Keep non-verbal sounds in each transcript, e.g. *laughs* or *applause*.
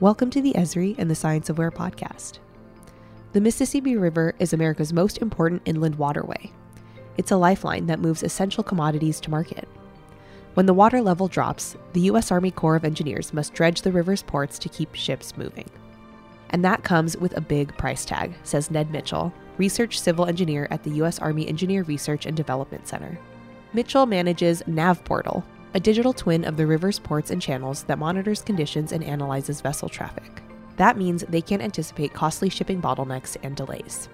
Welcome to the Esri and the Science of Where podcast. The Mississippi River is America's most important inland waterway. It's a lifeline that moves essential commodities to market. When the water level drops, the U.S. Army Corps of Engineers must dredge the river's ports to keep ships moving. And that comes with a big price tag, says Ned Mitchell, research civil engineer at the U.S. Army Engineer Research and Development Center. Mitchell manages NavPortal, a digital twin of the river's ports and channels that monitors conditions and analyzes vessel traffic. That means they can anticipate costly shipping bottlenecks and delays.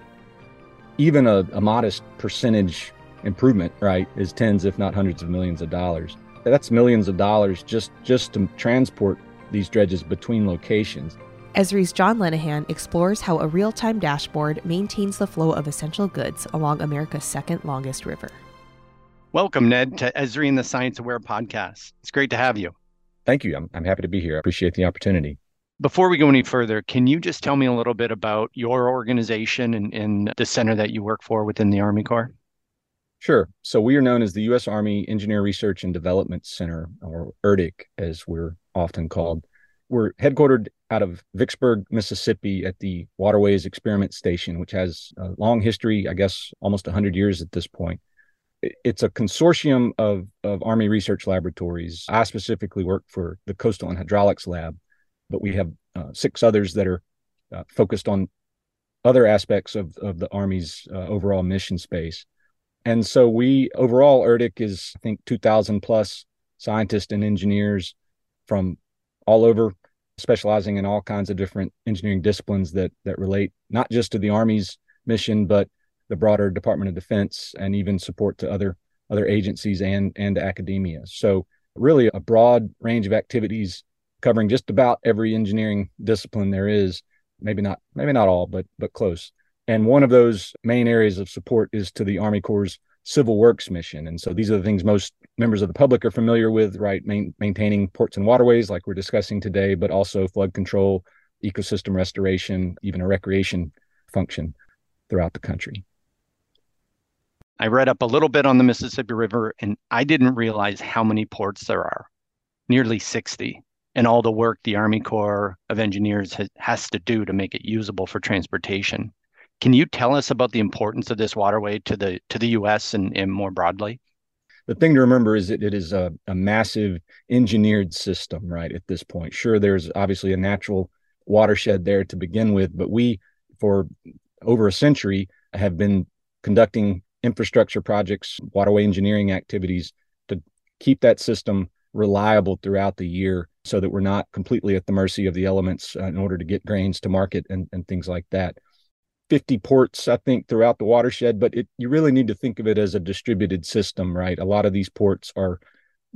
Even a, a modest percentage improvement, right, is tens, if not hundreds of millions of dollars. That's millions of dollars just, just to transport these dredges between locations. Esri's John Lenahan explores how a real time dashboard maintains the flow of essential goods along America's second longest river. Welcome, Ned, to Esri and the Science of Where podcast. It's great to have you. Thank you. I'm, I'm happy to be here. I appreciate the opportunity. Before we go any further, can you just tell me a little bit about your organization and, and the center that you work for within the Army Corps? Sure. So we are known as the U.S. Army Engineer Research and Development Center, or ERDIC, as we're often called. We're headquartered out of Vicksburg, Mississippi, at the Waterways Experiment Station, which has a long history, I guess almost 100 years at this point. It's a consortium of, of Army research laboratories. I specifically work for the Coastal and Hydraulics Lab, but we have uh, six others that are uh, focused on other aspects of, of the Army's uh, overall mission space. And so we overall, ERDIC is, I think, 2,000 plus scientists and engineers from all over, specializing in all kinds of different engineering disciplines that that relate not just to the Army's mission, but the broader Department of Defense and even support to other other agencies and and academia. So really a broad range of activities covering just about every engineering discipline there is. Maybe not maybe not all, but but close. And one of those main areas of support is to the Army Corps' civil works mission. And so these are the things most members of the public are familiar with, right? Main, maintaining ports and waterways, like we're discussing today, but also flood control, ecosystem restoration, even a recreation function throughout the country. I read up a little bit on the Mississippi River and I didn't realize how many ports there are nearly 60 and all the work the Army Corps of Engineers has, to do to make it usable for transportation. Can you tell us about the importance of this waterway to the to the U.S. and, and more broadly? The thing to remember is that it is a, a massive engineered system, right? At this point, sure, there's obviously a natural watershed there to begin with, but we, for over a century, have been conducting infrastructure projects, waterway engineering activities to keep that system reliable throughout the year so that we're not completely at the mercy of the elements uh, in order to get grains to market and, and things like that. 50 ports, I think, throughout the watershed, but it, you really need to think of it as a distributed system, right? A lot of these ports are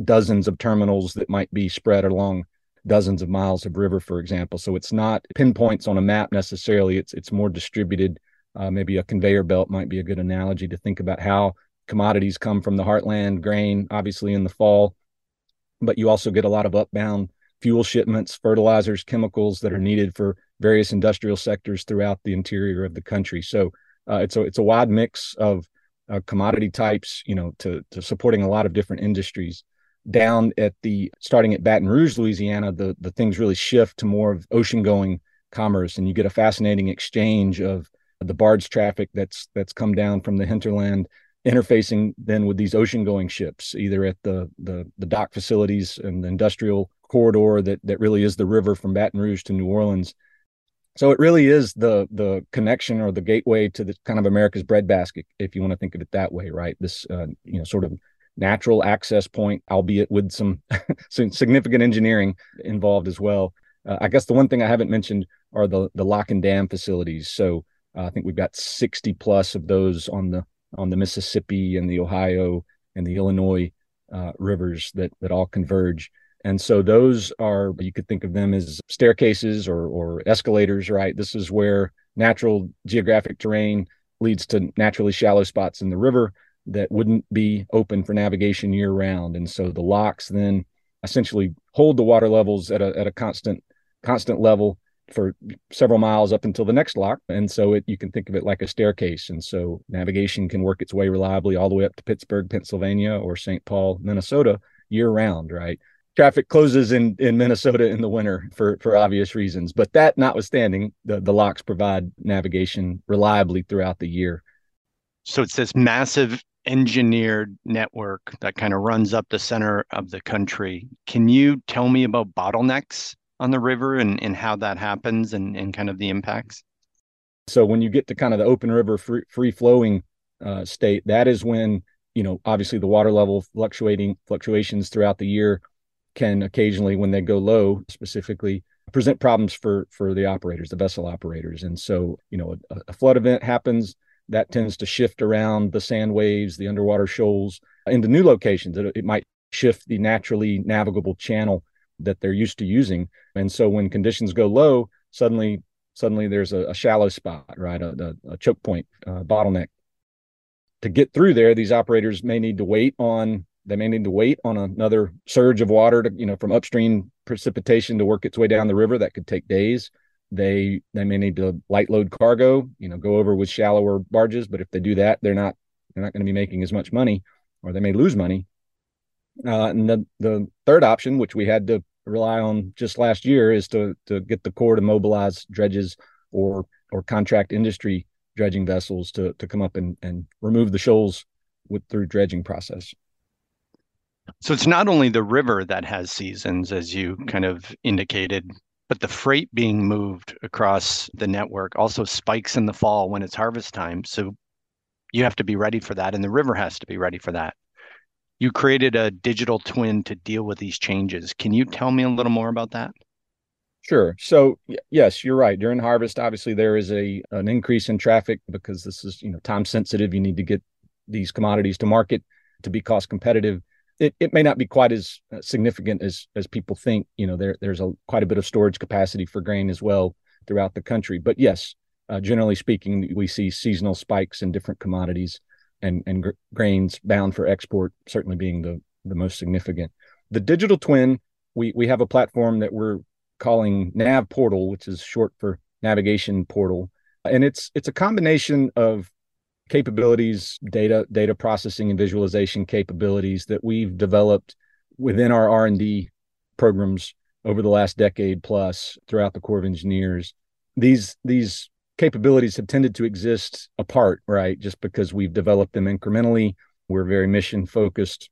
dozens of terminals that might be spread along dozens of miles of river, for example. So it's not pinpoints on a map necessarily. It's it's more distributed. Uh, maybe a conveyor belt might be a good analogy to think about how commodities come from the heartland, grain, obviously in the fall, but you also get a lot of upbound fuel shipments, fertilizers, chemicals that are needed for various industrial sectors throughout the interior of the country. So uh, it's a it's a wide mix of uh, commodity types, you know, to to supporting a lot of different industries. Down at the starting at Baton Rouge, Louisiana, the the things really shift to more of ocean going commerce, and you get a fascinating exchange of the barge traffic that's that's come down from the hinterland interfacing then with these ocean going ships either at the the the dock facilities and the industrial corridor that that really is the river from Baton Rouge to New Orleans so it really is the the connection or the gateway to the kind of America's breadbasket, if you want to think of it that way, right? This uh, you know sort of natural access point, albeit with some, *laughs* significant engineering involved as well. Uh, I guess the one thing I haven't mentioned are the the lock and dam facilities. So uh, I think we've got 60 plus of those on the on the Mississippi and the Ohio and the Illinois uh, rivers that that all converge and so those are, you could think of them as staircases or, or escalators, right? This is where natural geographic terrain leads to naturally shallow spots in the river that wouldn't be open for navigation year round. And so the locks then essentially hold the water levels at a, at a constant, constant level for several miles up until the next lock. And so it, you can think of it like a staircase. And so navigation can work its way reliably all the way up to Pittsburgh, Pennsylvania or St. Paul, Minnesota year round, right? traffic closes in in Minnesota in the winter for for obvious reasons. But that notwithstanding, the the locks provide navigation reliably throughout the year. So it's this massive engineered network that kind of runs up the center of the country. Can you tell me about bottlenecks on the river and, and how that happens and, and kind of the impacts? So when you get to kind of the open river free, free flowing uh, state, that is when you know obviously the water level fluctuating fluctuations throughout the year can occasionally, when they go low, specifically present problems for for the operators, the vessel operators. And so, you know, a, a flood event happens that tends to shift around the sand waves, the underwater shoals into new locations. It, it might shift the naturally navigable channel that they're used to using. And so, when conditions go low, suddenly suddenly there's a, a shallow spot, right, a, a, a choke point, uh, bottleneck. To get through there, these operators may need to wait on they may need to wait on another surge of water to, you know, from upstream precipitation to work its way down the river. That could take days. They they may need to light load cargo, you know, go over with shallower barges. But if they do that, they're not they're not going to be making as much money, or they may lose money. Uh, and the the third option, which we had to rely on just last year, is to to get the Corps to mobilize dredges or or contract industry dredging vessels to to come up and and remove the shoals with through dredging process. So it's not only the river that has seasons, as you kind of indicated, but the freight being moved across the network also spikes in the fall when it's harvest time. So you have to be ready for that, and the river has to be ready for that. You created a digital twin to deal with these changes. Can you tell me a little more about that? Sure. So yes, you're right. During harvest, obviously there is a an increase in traffic because this is you know time sensitive. You need to get these commodities to market to be cost competitive it, it may not be quite as uh, significant as as people think. You know, there there's a quite a bit of storage capacity for grain as well throughout the country. But yes, uh, generally speaking, we see seasonal spikes in different commodities and and gr- grains bound for export certainly being the the most significant. The digital twin, we we have a platform that we're calling Nav Portal, which is short for navigation portal, and it's it's a combination of capabilities, data data processing and visualization capabilities that we've developed within our R&D programs over the last decade plus throughout the Corps of Engineers. These these capabilities have tended to exist apart, right? Just because we've developed them incrementally. We're very mission focused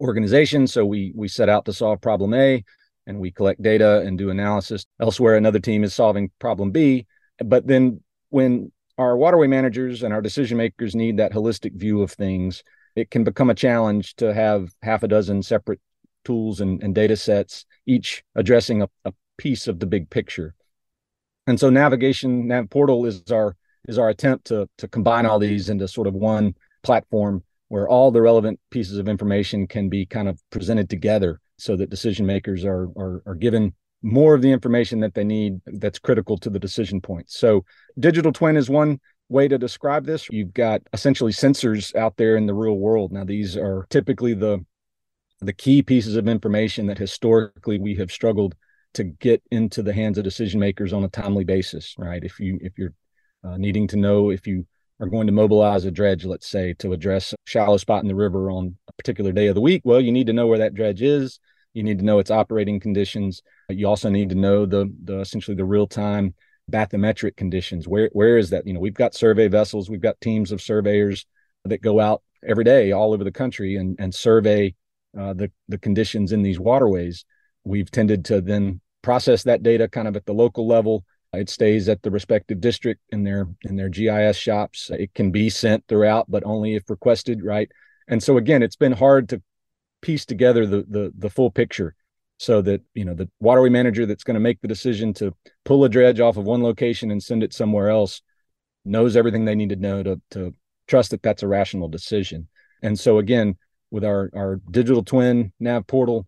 organization, so we we set out to solve problem A and we collect data and do analysis. Elsewhere another team is solving problem B, but then when our waterway managers and our decision makers need that holistic view of things. It can become a challenge to have half a dozen separate tools and, and data sets, each addressing a, a piece of the big picture. And so navigation nav portal is our is our attempt to to combine all these into sort of one platform where all the relevant pieces of information can be kind of presented together so that decision makers are are, are given more of the information that they need that's critical to the decision point. So, digital twin is one way to describe this. You've got essentially sensors out there in the real world. Now, these are typically the the key pieces of information that historically we have struggled to get into the hands of decision makers on a timely basis, right? If you if you're uh, needing to know if you are going to mobilize a dredge, let's say, to address a shallow spot in the river on a particular day of the week, well, you need to know where that dredge is you need to know its operating conditions. You also need to know the the essentially the real time bathymetric conditions. Where where is that? You know, we've got survey vessels, we've got teams of surveyors that go out every day all over the country and and survey uh, the the conditions in these waterways. We've tended to then process that data kind of at the local level. It stays at the respective district in their in their GIS shops. It can be sent throughout, but only if requested, right? And so again, it's been hard to piece together the the the full picture so that you know the waterway manager that's going to make the decision to pull a dredge off of one location and send it somewhere else knows everything they need to know to to trust that that's a rational decision and so again with our our digital twin nav portal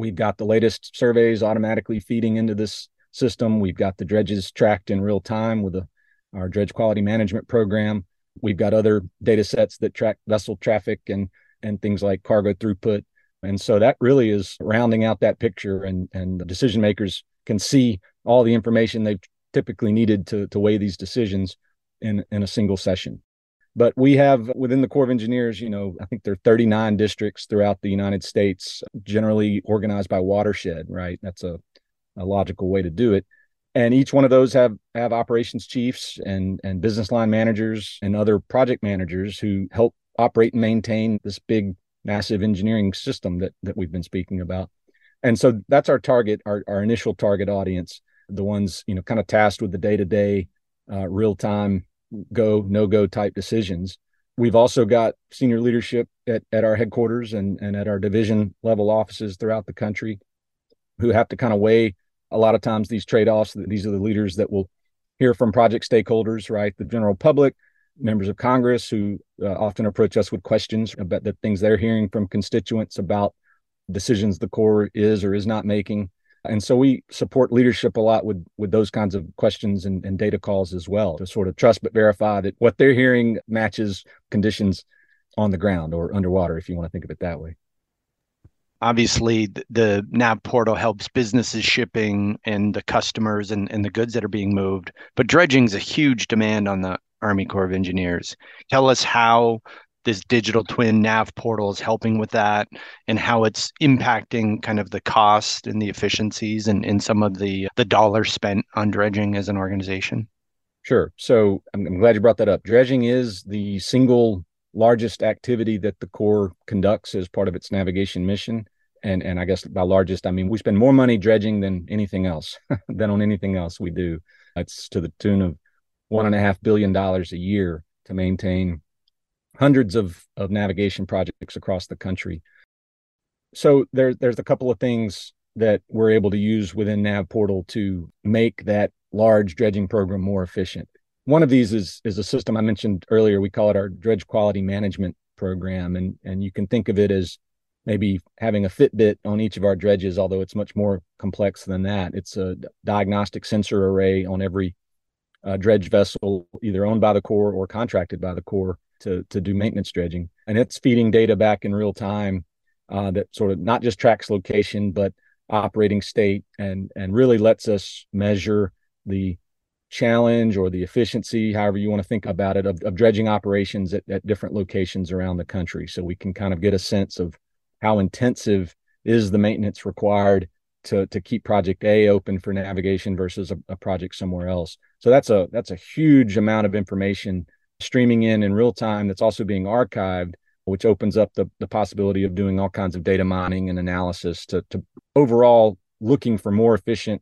we've got the latest surveys automatically feeding into this system we've got the dredges tracked in real time with a, our dredge quality management program we've got other data sets that track vessel traffic and and things like cargo throughput. And so that really is rounding out that picture, and and the decision makers can see all the information they've typically needed to to weigh these decisions in in a single session. But we have within the Corps of Engineers, you know, I think there are 39 districts throughout the United States, generally organized by watershed, right? That's a, a logical way to do it. And each one of those have have operations chiefs and and business line managers and other project managers who help operate and maintain this big, massive engineering system that that we've been speaking about. And so that's our target, our, our initial target audience, the ones, you know, kind of tasked with the day-to-day uh, real-time go no go type decisions. We've also got senior leadership at, at our headquarters and, and at our division level offices throughout the country who have to kind of weigh a lot of times these trade-offs these are the leaders that will hear from project stakeholders right? The general public members of congress who uh, often approach us with questions about the things they're hearing from constituents about decisions the corps is or is not making and so we support leadership a lot with with those kinds of questions and, and data calls as well to sort of trust but verify that what they're hearing matches conditions on the ground or underwater, if you want to think of it that way. Obviously, the NAV portal helps businesses shipping and the customers and, and the goods that are being moved. But dredging is a huge demand on the Army Corps of Engineers. Tell us how this digital twin nav portal is helping with that and how it's impacting kind of the cost and the efficiencies and, in some of the the dollars spent on dredging as an organization. Sure. So I'm, I'm glad you brought that up. Dredging is the single largest activity that the corps conducts as part of its navigation mission. And and i guess by largest i mean we spend more money dredging than anything else *laughs* than on anything else we do. It's to the tune of one and a half billion dollars a year to maintain hundreds of, of navigation projects across the country. So there, there's a couple of things that we're able to use within Nav Portal to make that large dredging program more efficient. One of these is is a system I mentioned earlier. We call it our dredge quality management program, and and you can think of it as maybe having a Fitbit on each of our dredges, although it's much more complex than that. It's a diagnostic sensor array on every uh, dredge vessel, either owned by the Corps or contracted by the Corps, to to do maintenance dredging, and it's feeding data back in real time uh, that sort of not just tracks location but operating state and and really lets us measure the challenge or the efficiency, however you want to think about it, of, of dredging operations at, at different locations around the country. So we can kind of get a sense of how intensive is the maintenance required to to keep project A open for navigation versus a, a project somewhere else. So that's a that's a huge amount of information streaming in in real time that's also being archived which opens up the, the possibility of doing all kinds of data mining and analysis to, to overall looking for more efficient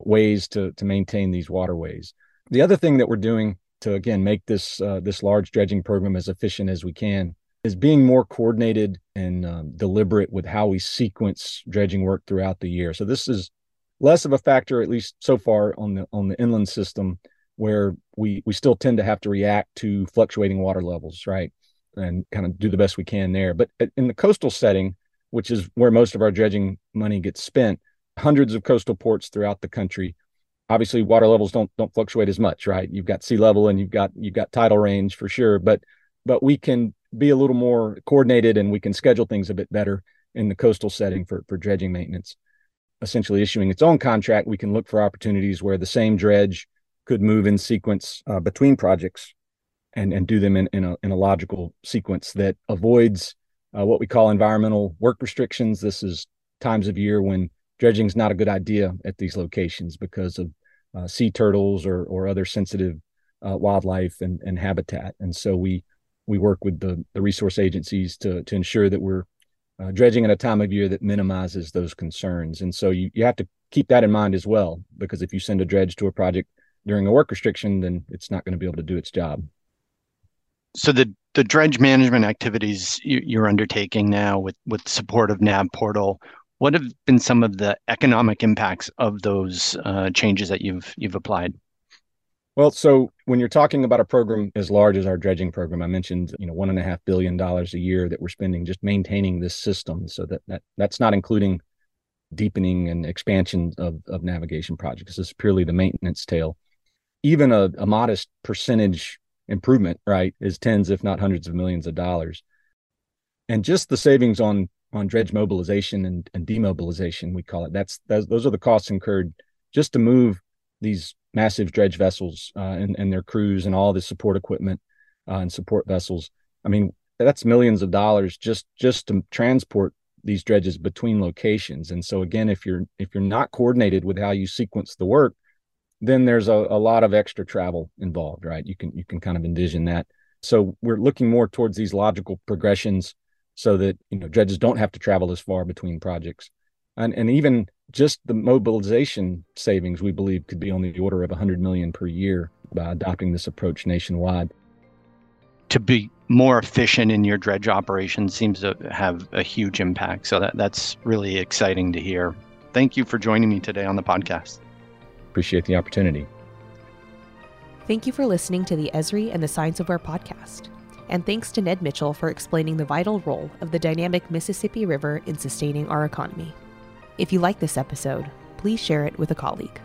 ways to, to maintain these waterways. The other thing that we're doing to again make this uh, this large dredging program as efficient as we can is being more coordinated and um, deliberate with how we sequence dredging work throughout the year. So this is less of a factor, at least so far, on the on the inland system where we we still tend to have to react to fluctuating water levels, right? And kind of do the best we can there. But in the coastal setting, which is where most of our dredging money gets spent, hundreds of coastal ports throughout the country. Obviously, water levels don't don't fluctuate as much, right? You've got sea level and you've got you've got tidal range for sure, but but we can be a little more coordinated and we can schedule things a bit better in the coastal setting for for dredging maintenance. Essentially, issuing its own contract, we can look for opportunities where the same dredge could move in sequence uh, between projects and and do them in, in a in a logical sequence that avoids uh, what we call environmental work restrictions. This is times of year when dredging is not a good idea at these locations because of uh, sea turtles or or other sensitive uh, wildlife and, and habitat. And so we we work with the the resource agencies to to ensure that we're uh, dredging at a time of year that minimizes those concerns. And so you you have to keep that in mind as well because if you send a dredge to a project during a work restriction, then it's not going to be able to do its job. So the the dredge management activities you, are undertaking now with with support of NAV portal, what have been some of the economic impacts of those uh, changes that you've you've applied? Well, so when you're talking about a program as large as our dredging program, I mentioned you know one and a half billion dollars a year that we're spending just maintaining this system. So that that that's not including deepening and expansion of, of navigation projects. This is purely the maintenance tail even a, a modest percentage improvement, right, is tens, if not hundreds of millions of dollars. And just the savings on on dredge mobilization and, and demobilization, we call it. That's, that's those are the costs incurred just to move these massive dredge vessels uh, and, and their crews and all the support equipment uh, and support vessels. I mean, that's millions of dollars just just to transport these dredges between locations. And so again, if you're if you're not coordinated with how you sequence the work, then there's a, a lot of extra travel involved, right? You can you can kind of envision that. So we're looking more towards these logical progressions so that you know dredges don't have to travel as far between projects. And and even just the mobilization savings we believe could be on the order of 100 million per year by adopting this approach nationwide. To be more efficient in your dredge operation seems to have a huge impact. So that, that's really exciting to hear. Thank you for joining me today on the podcast. Appreciate the opportunity. Thank you for listening to the Esri and the Science of Where podcast. And thanks to Ned Mitchell for explaining the vital role of the dynamic Mississippi River in sustaining our economy. If you like this episode, please share it with a colleague.